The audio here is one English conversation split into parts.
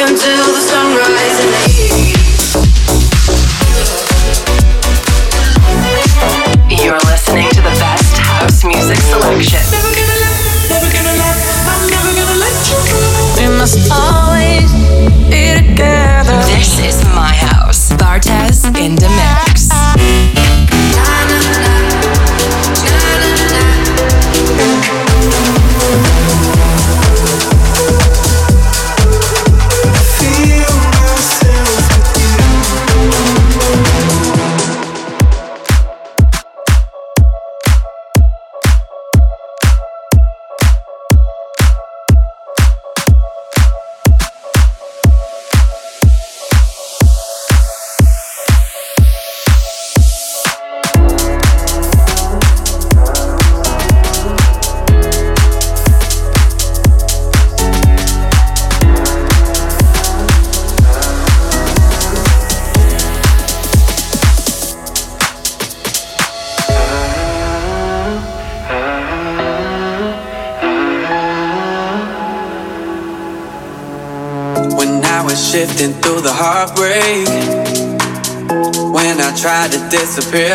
until the sunrise. Disappear.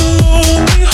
lonely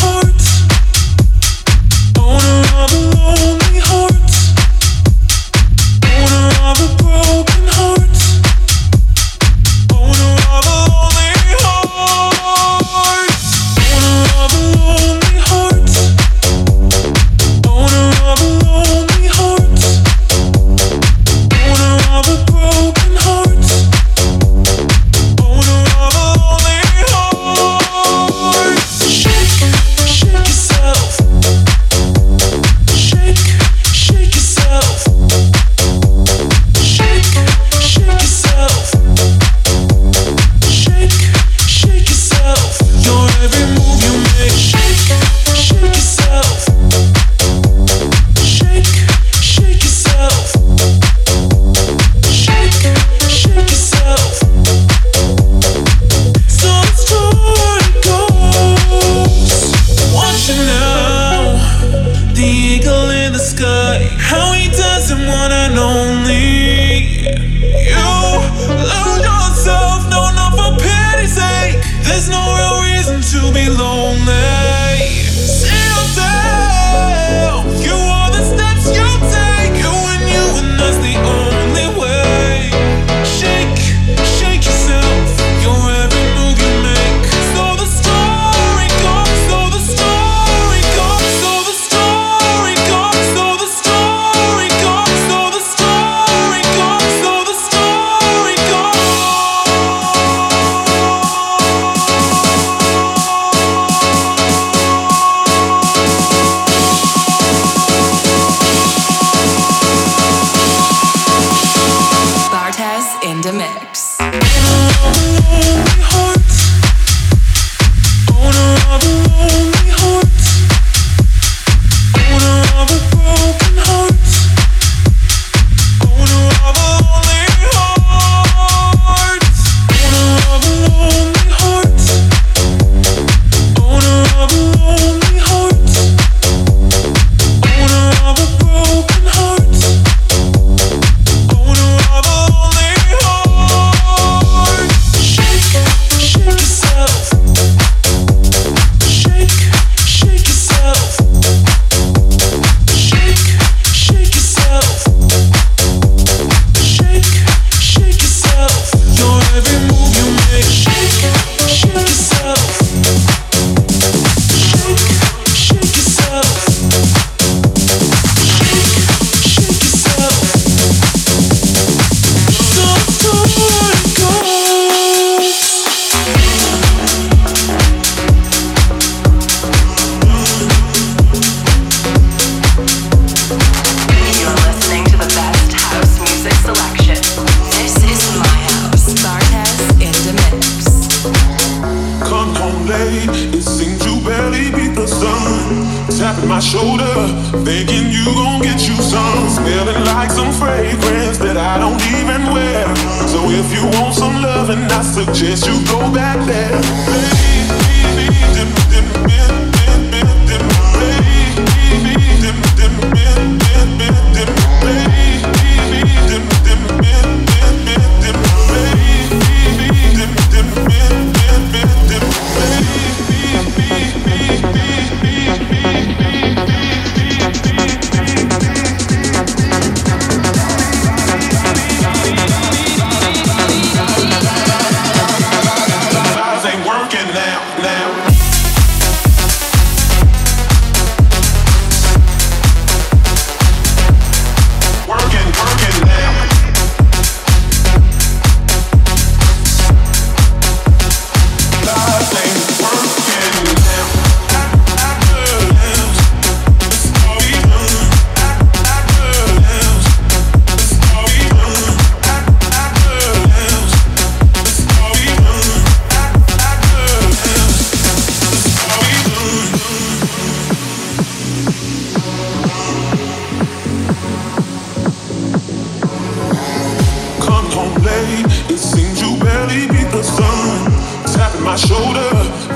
It seems you barely beat the sun. Tapping my shoulder,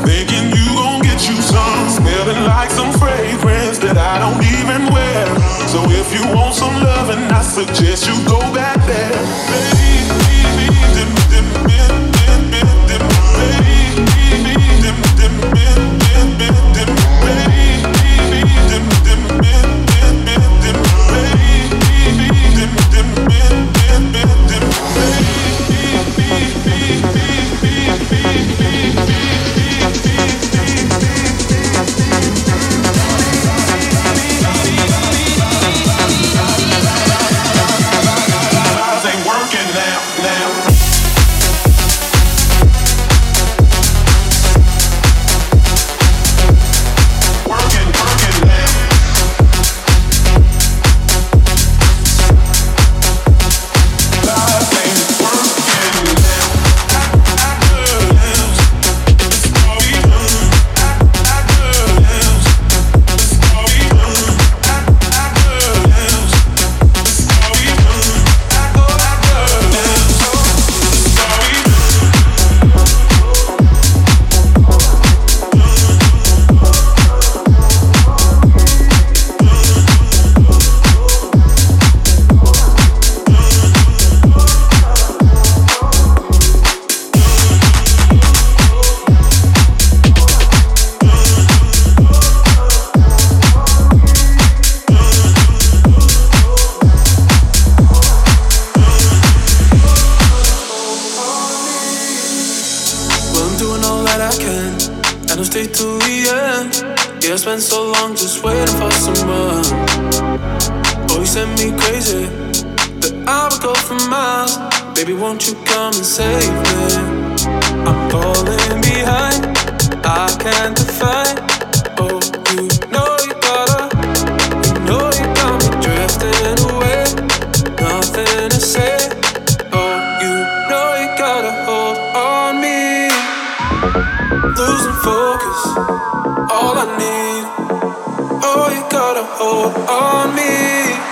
thinking you gon' get you some. Smelling like some fragrance that I don't even wear. So if you want some loving, I suggest you go back. focus. All I need, oh, you gotta hold on me.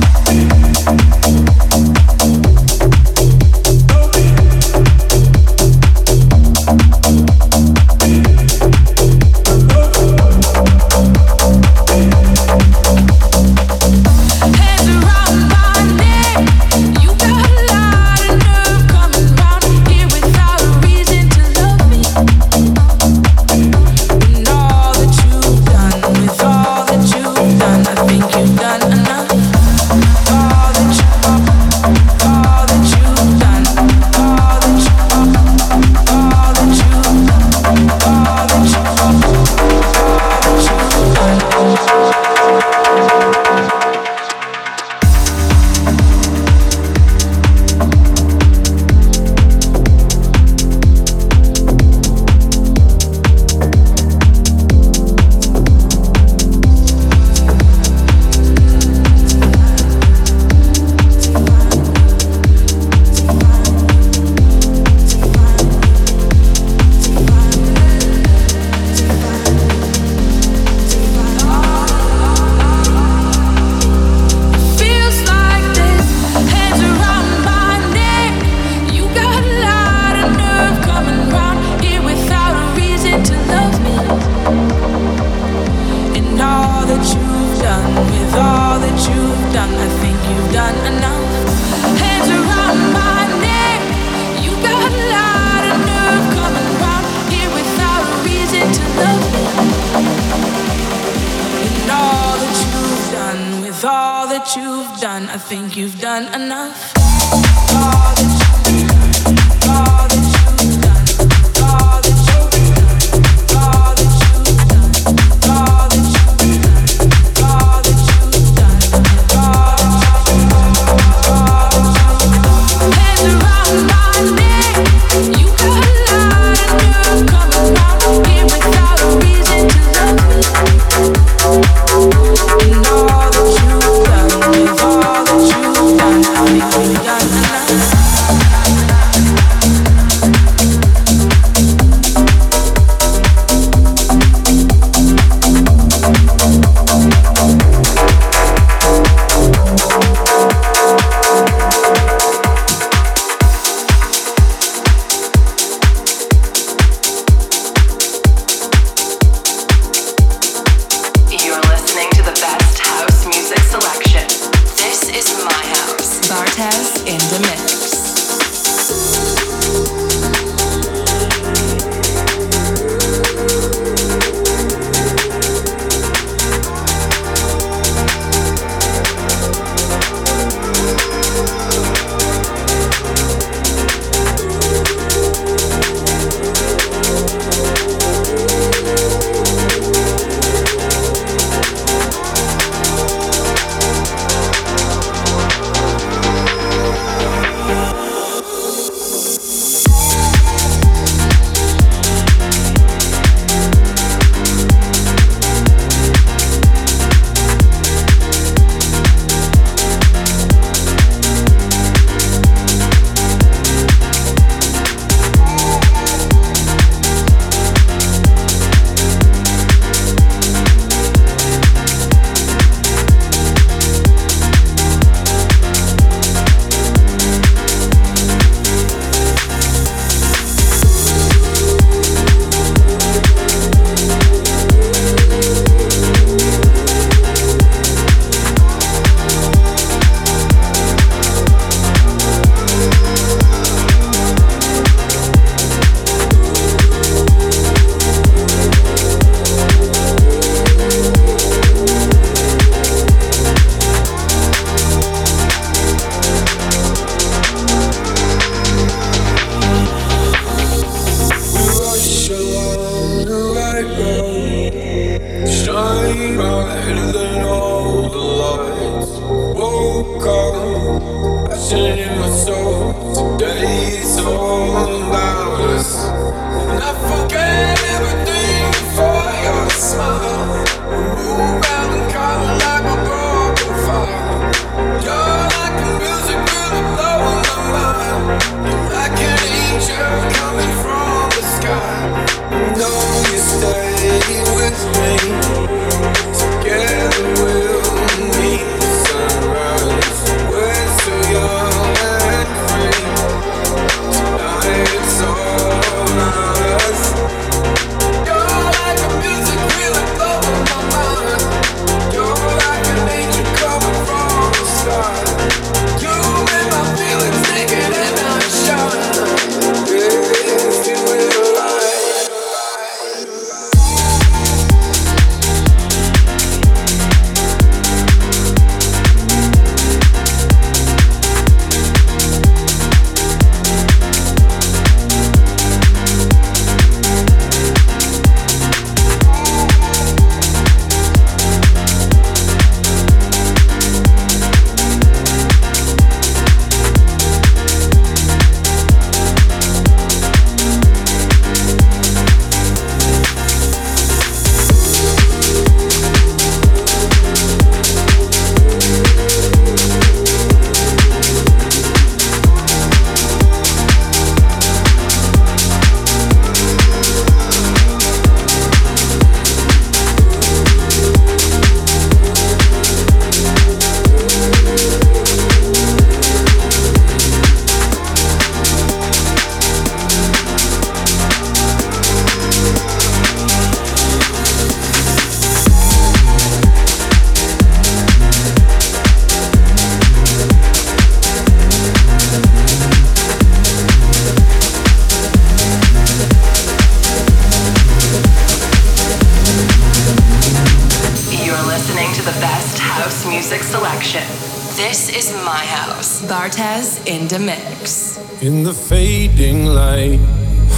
This is my house. Bartez in the mix. In the fading light,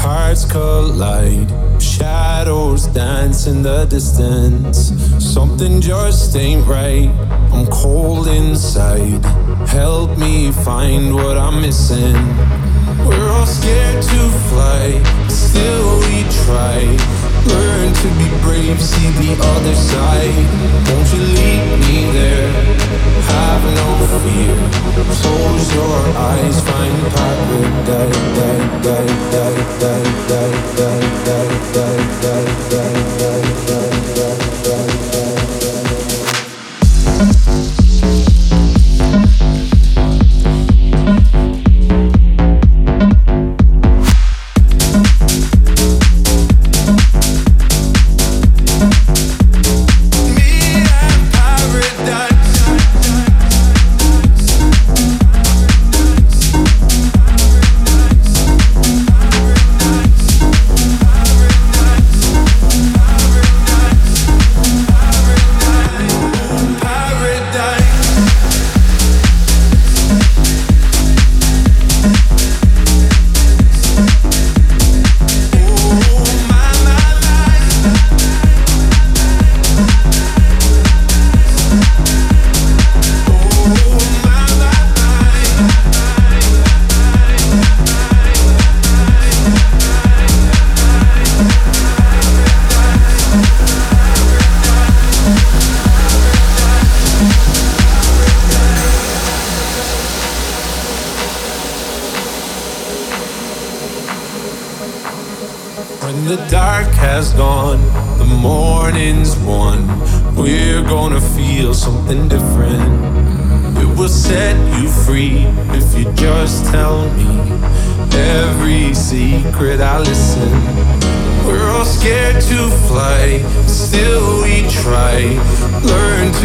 hearts collide. Shadows dance in the distance. Something just ain't right. I'm cold inside. Help me find what I'm missing. We're all scared to fly, still we try. Learn to be brave, see the other side. Won't you lead me there? Have no fear. Close your eyes, find paradise.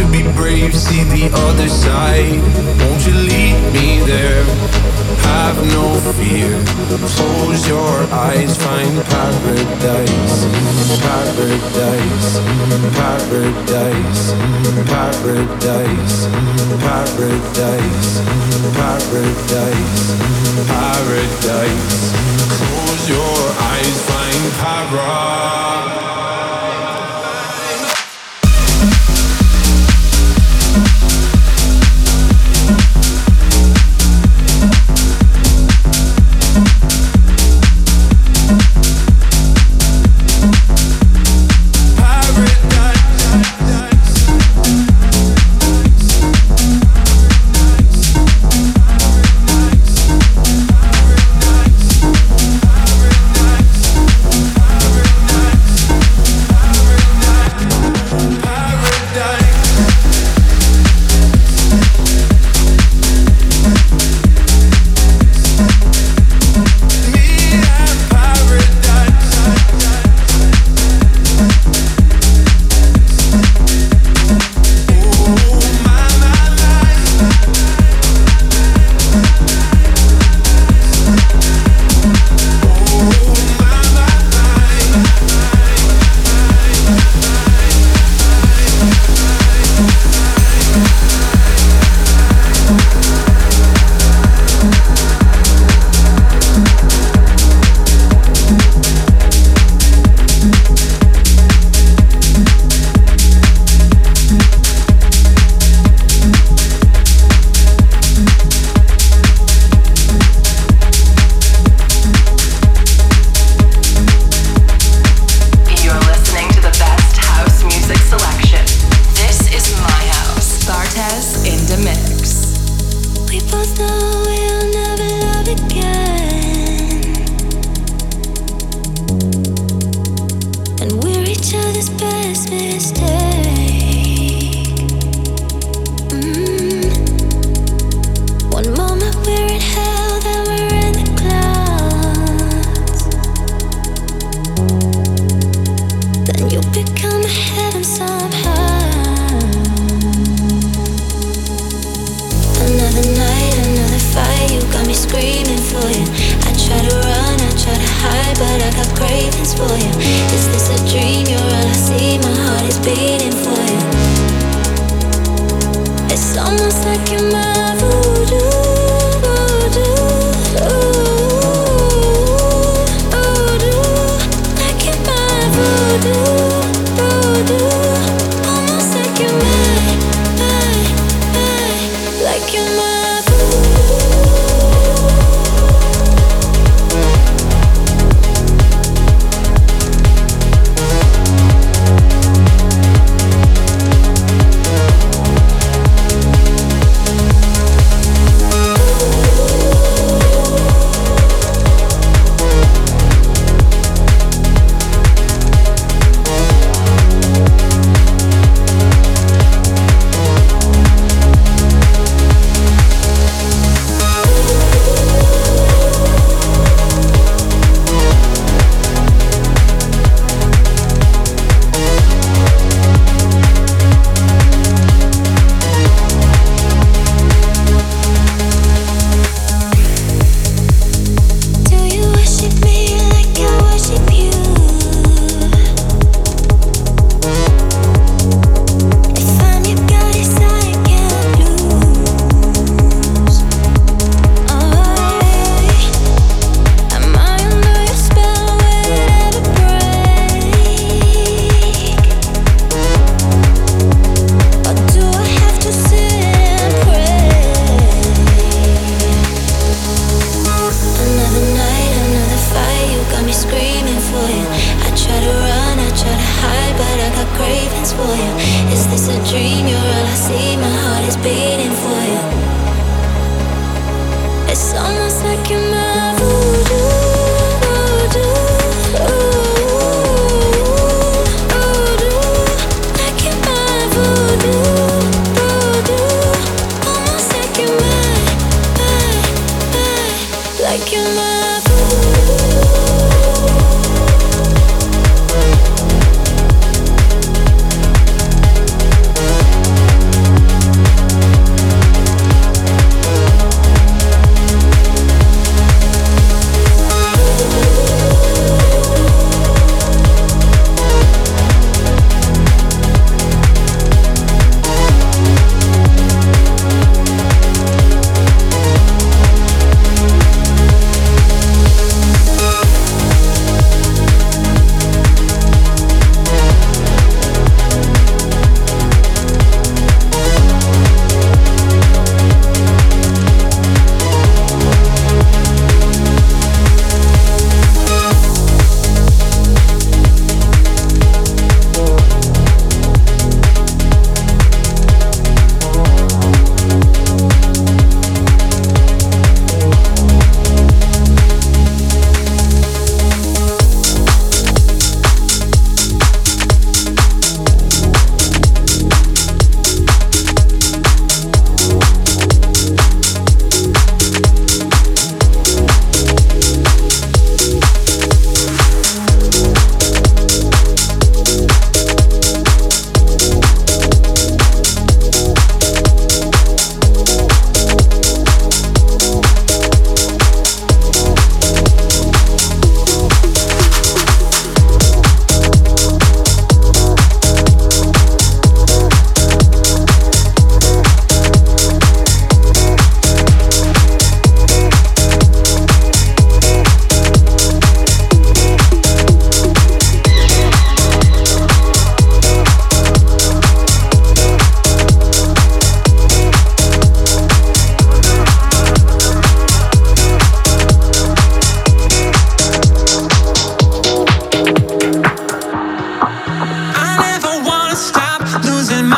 It's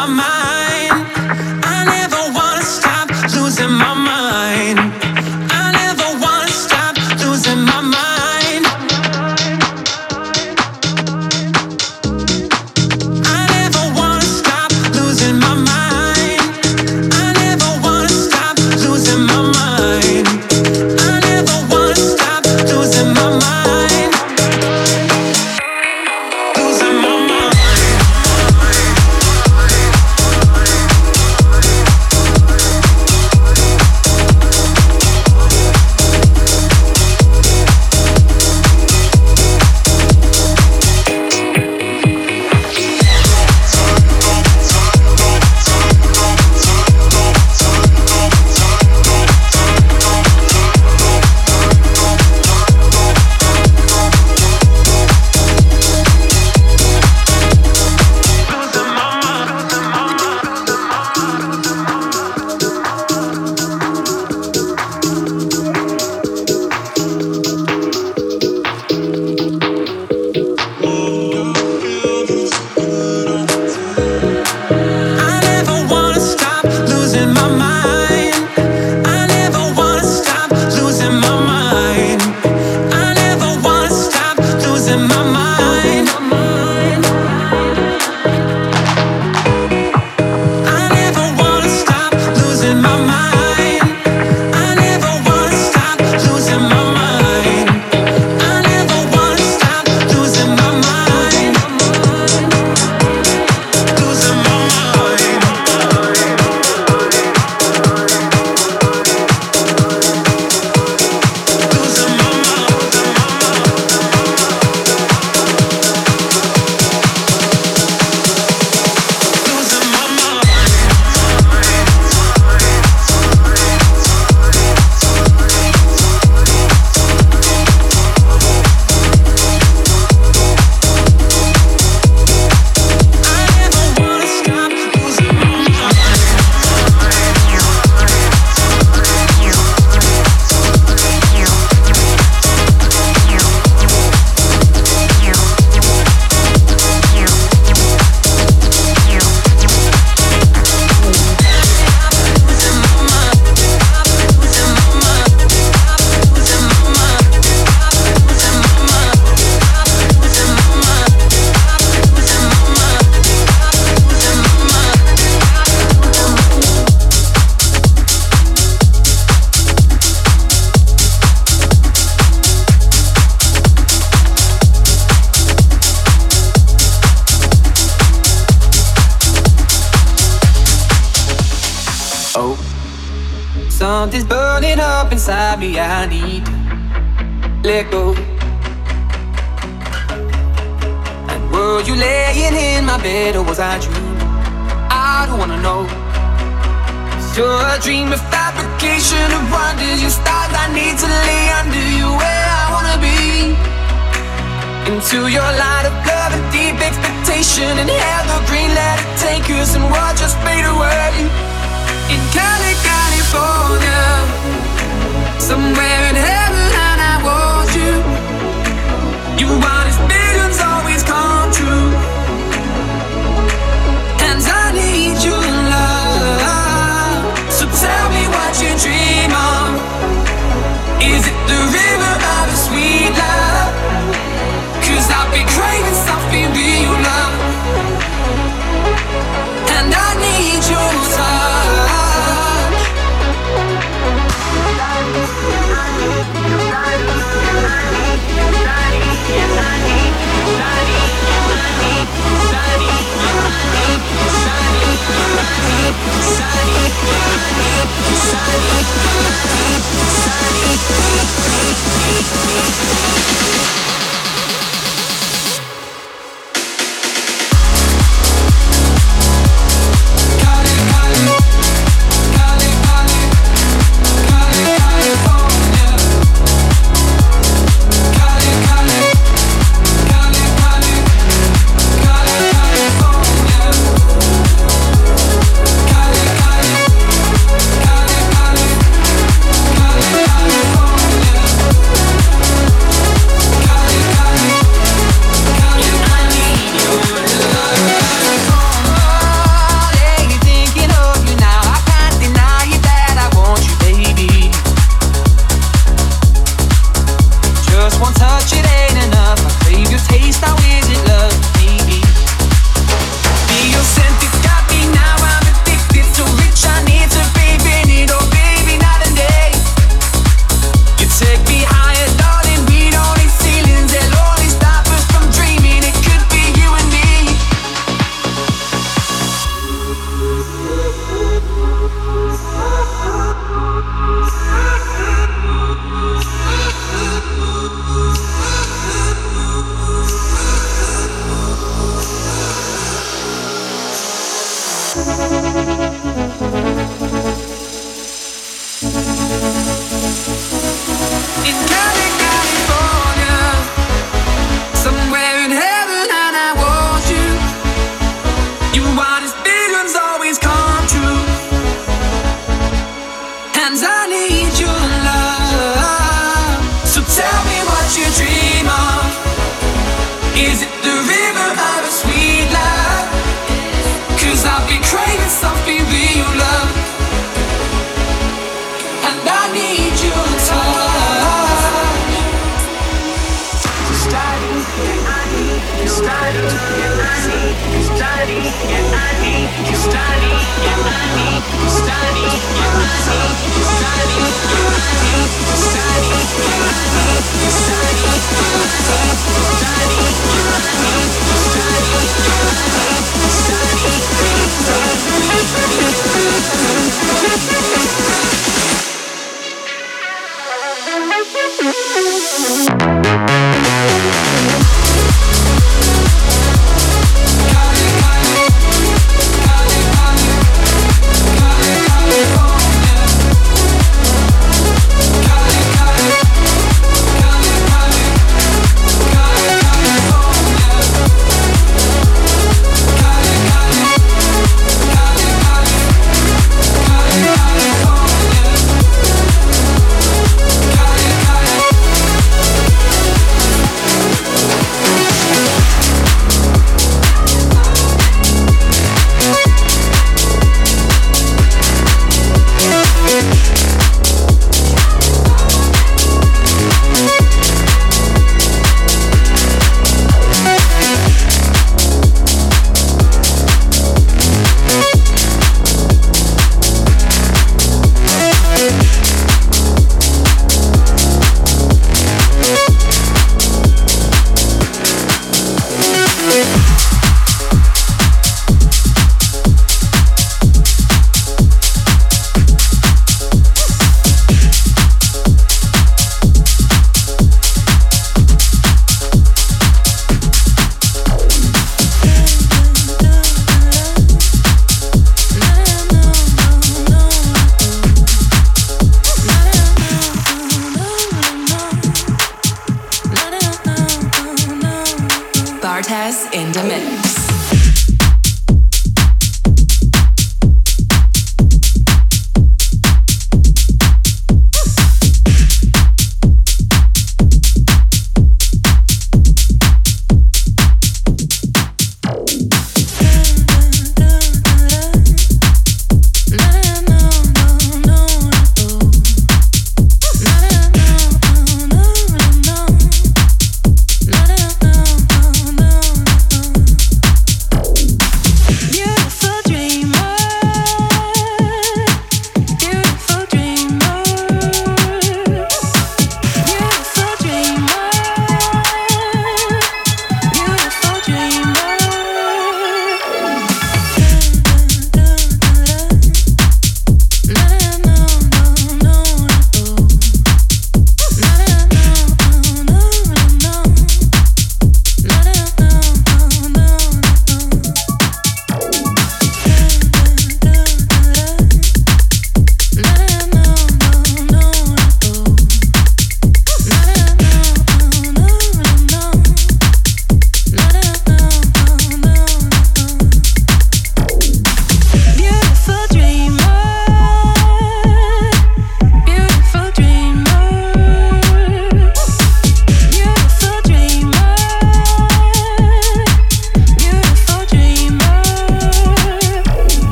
my mind.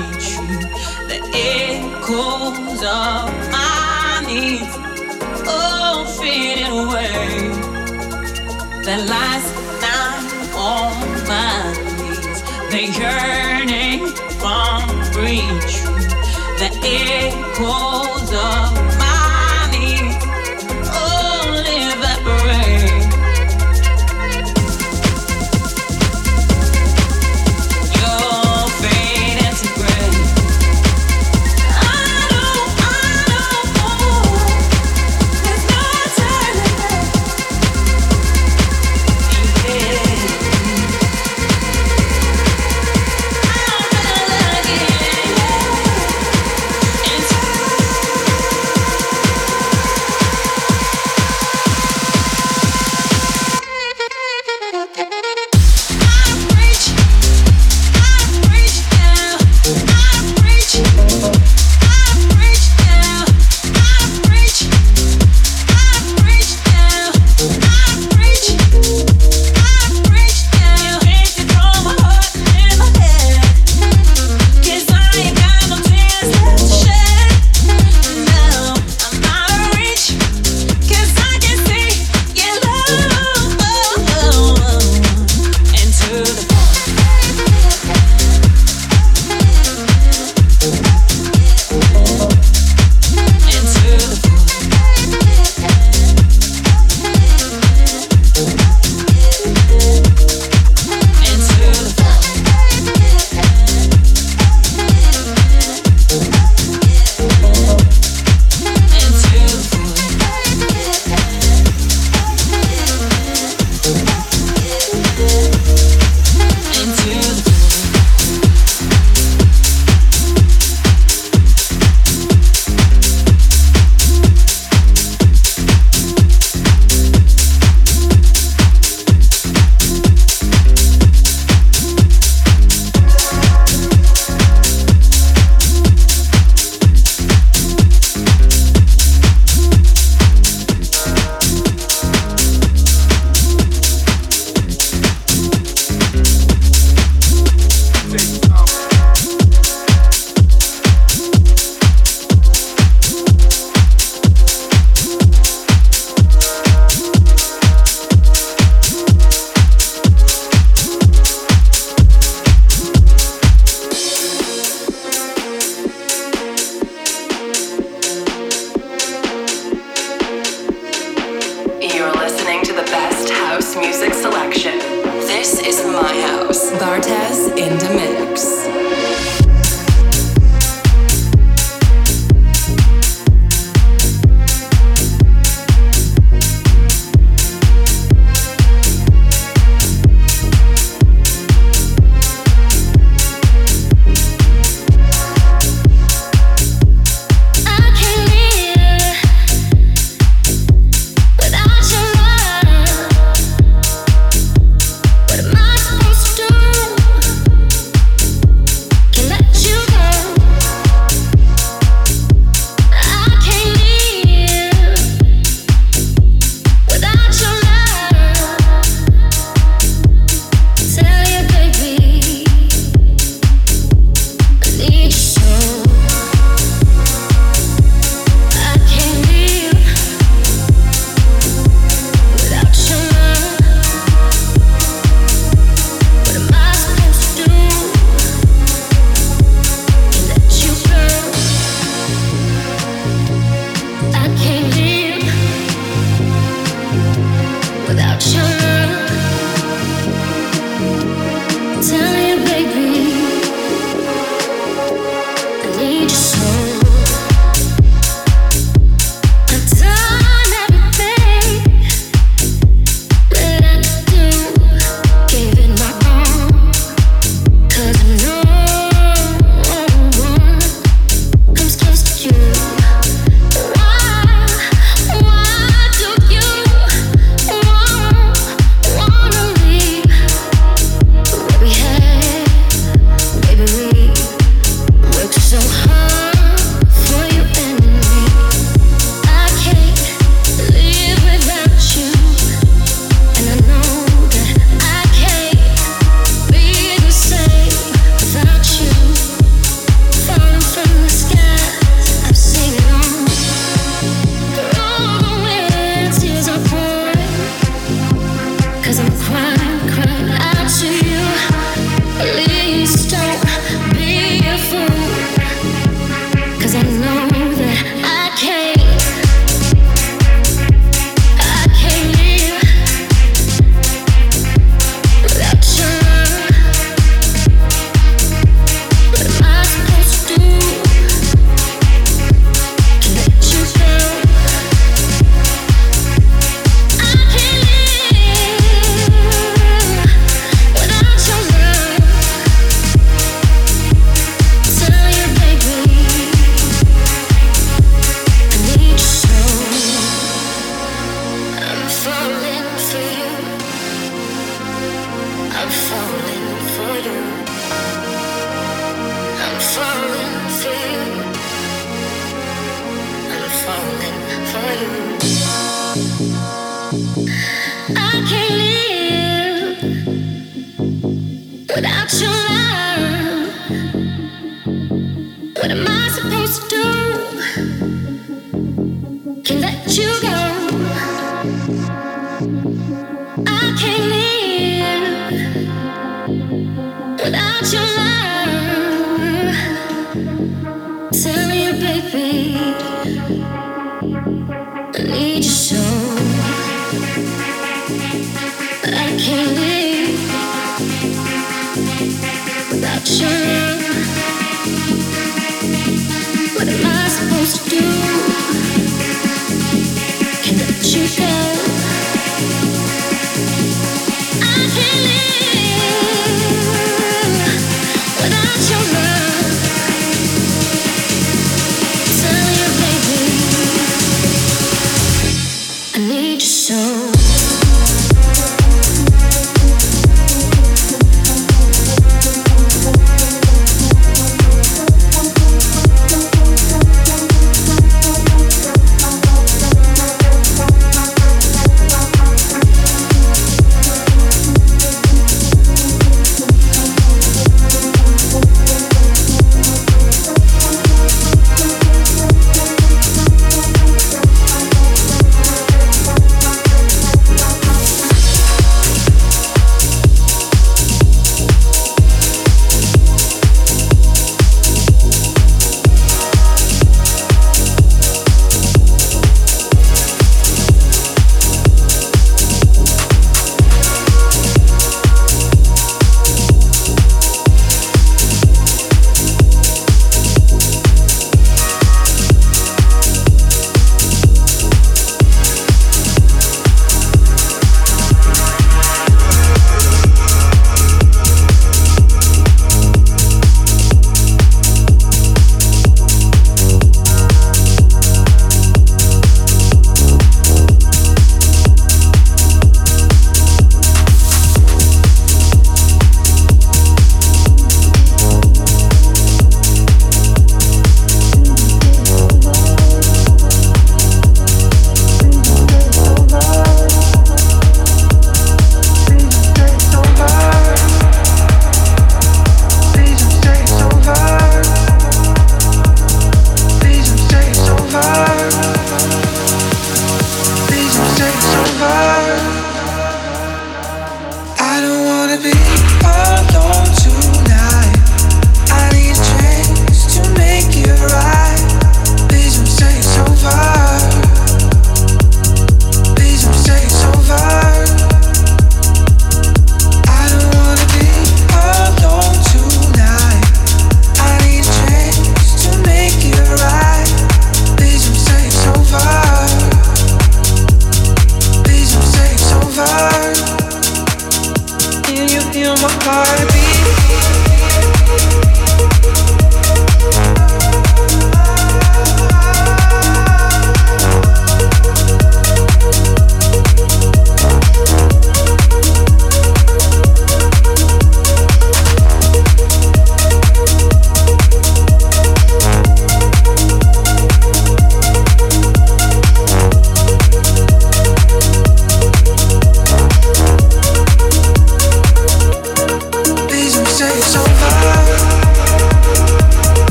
reach you. The echoes of my needs oh, all fading away. The last night on my knees, the yearning from reach you. The echoes of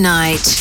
night.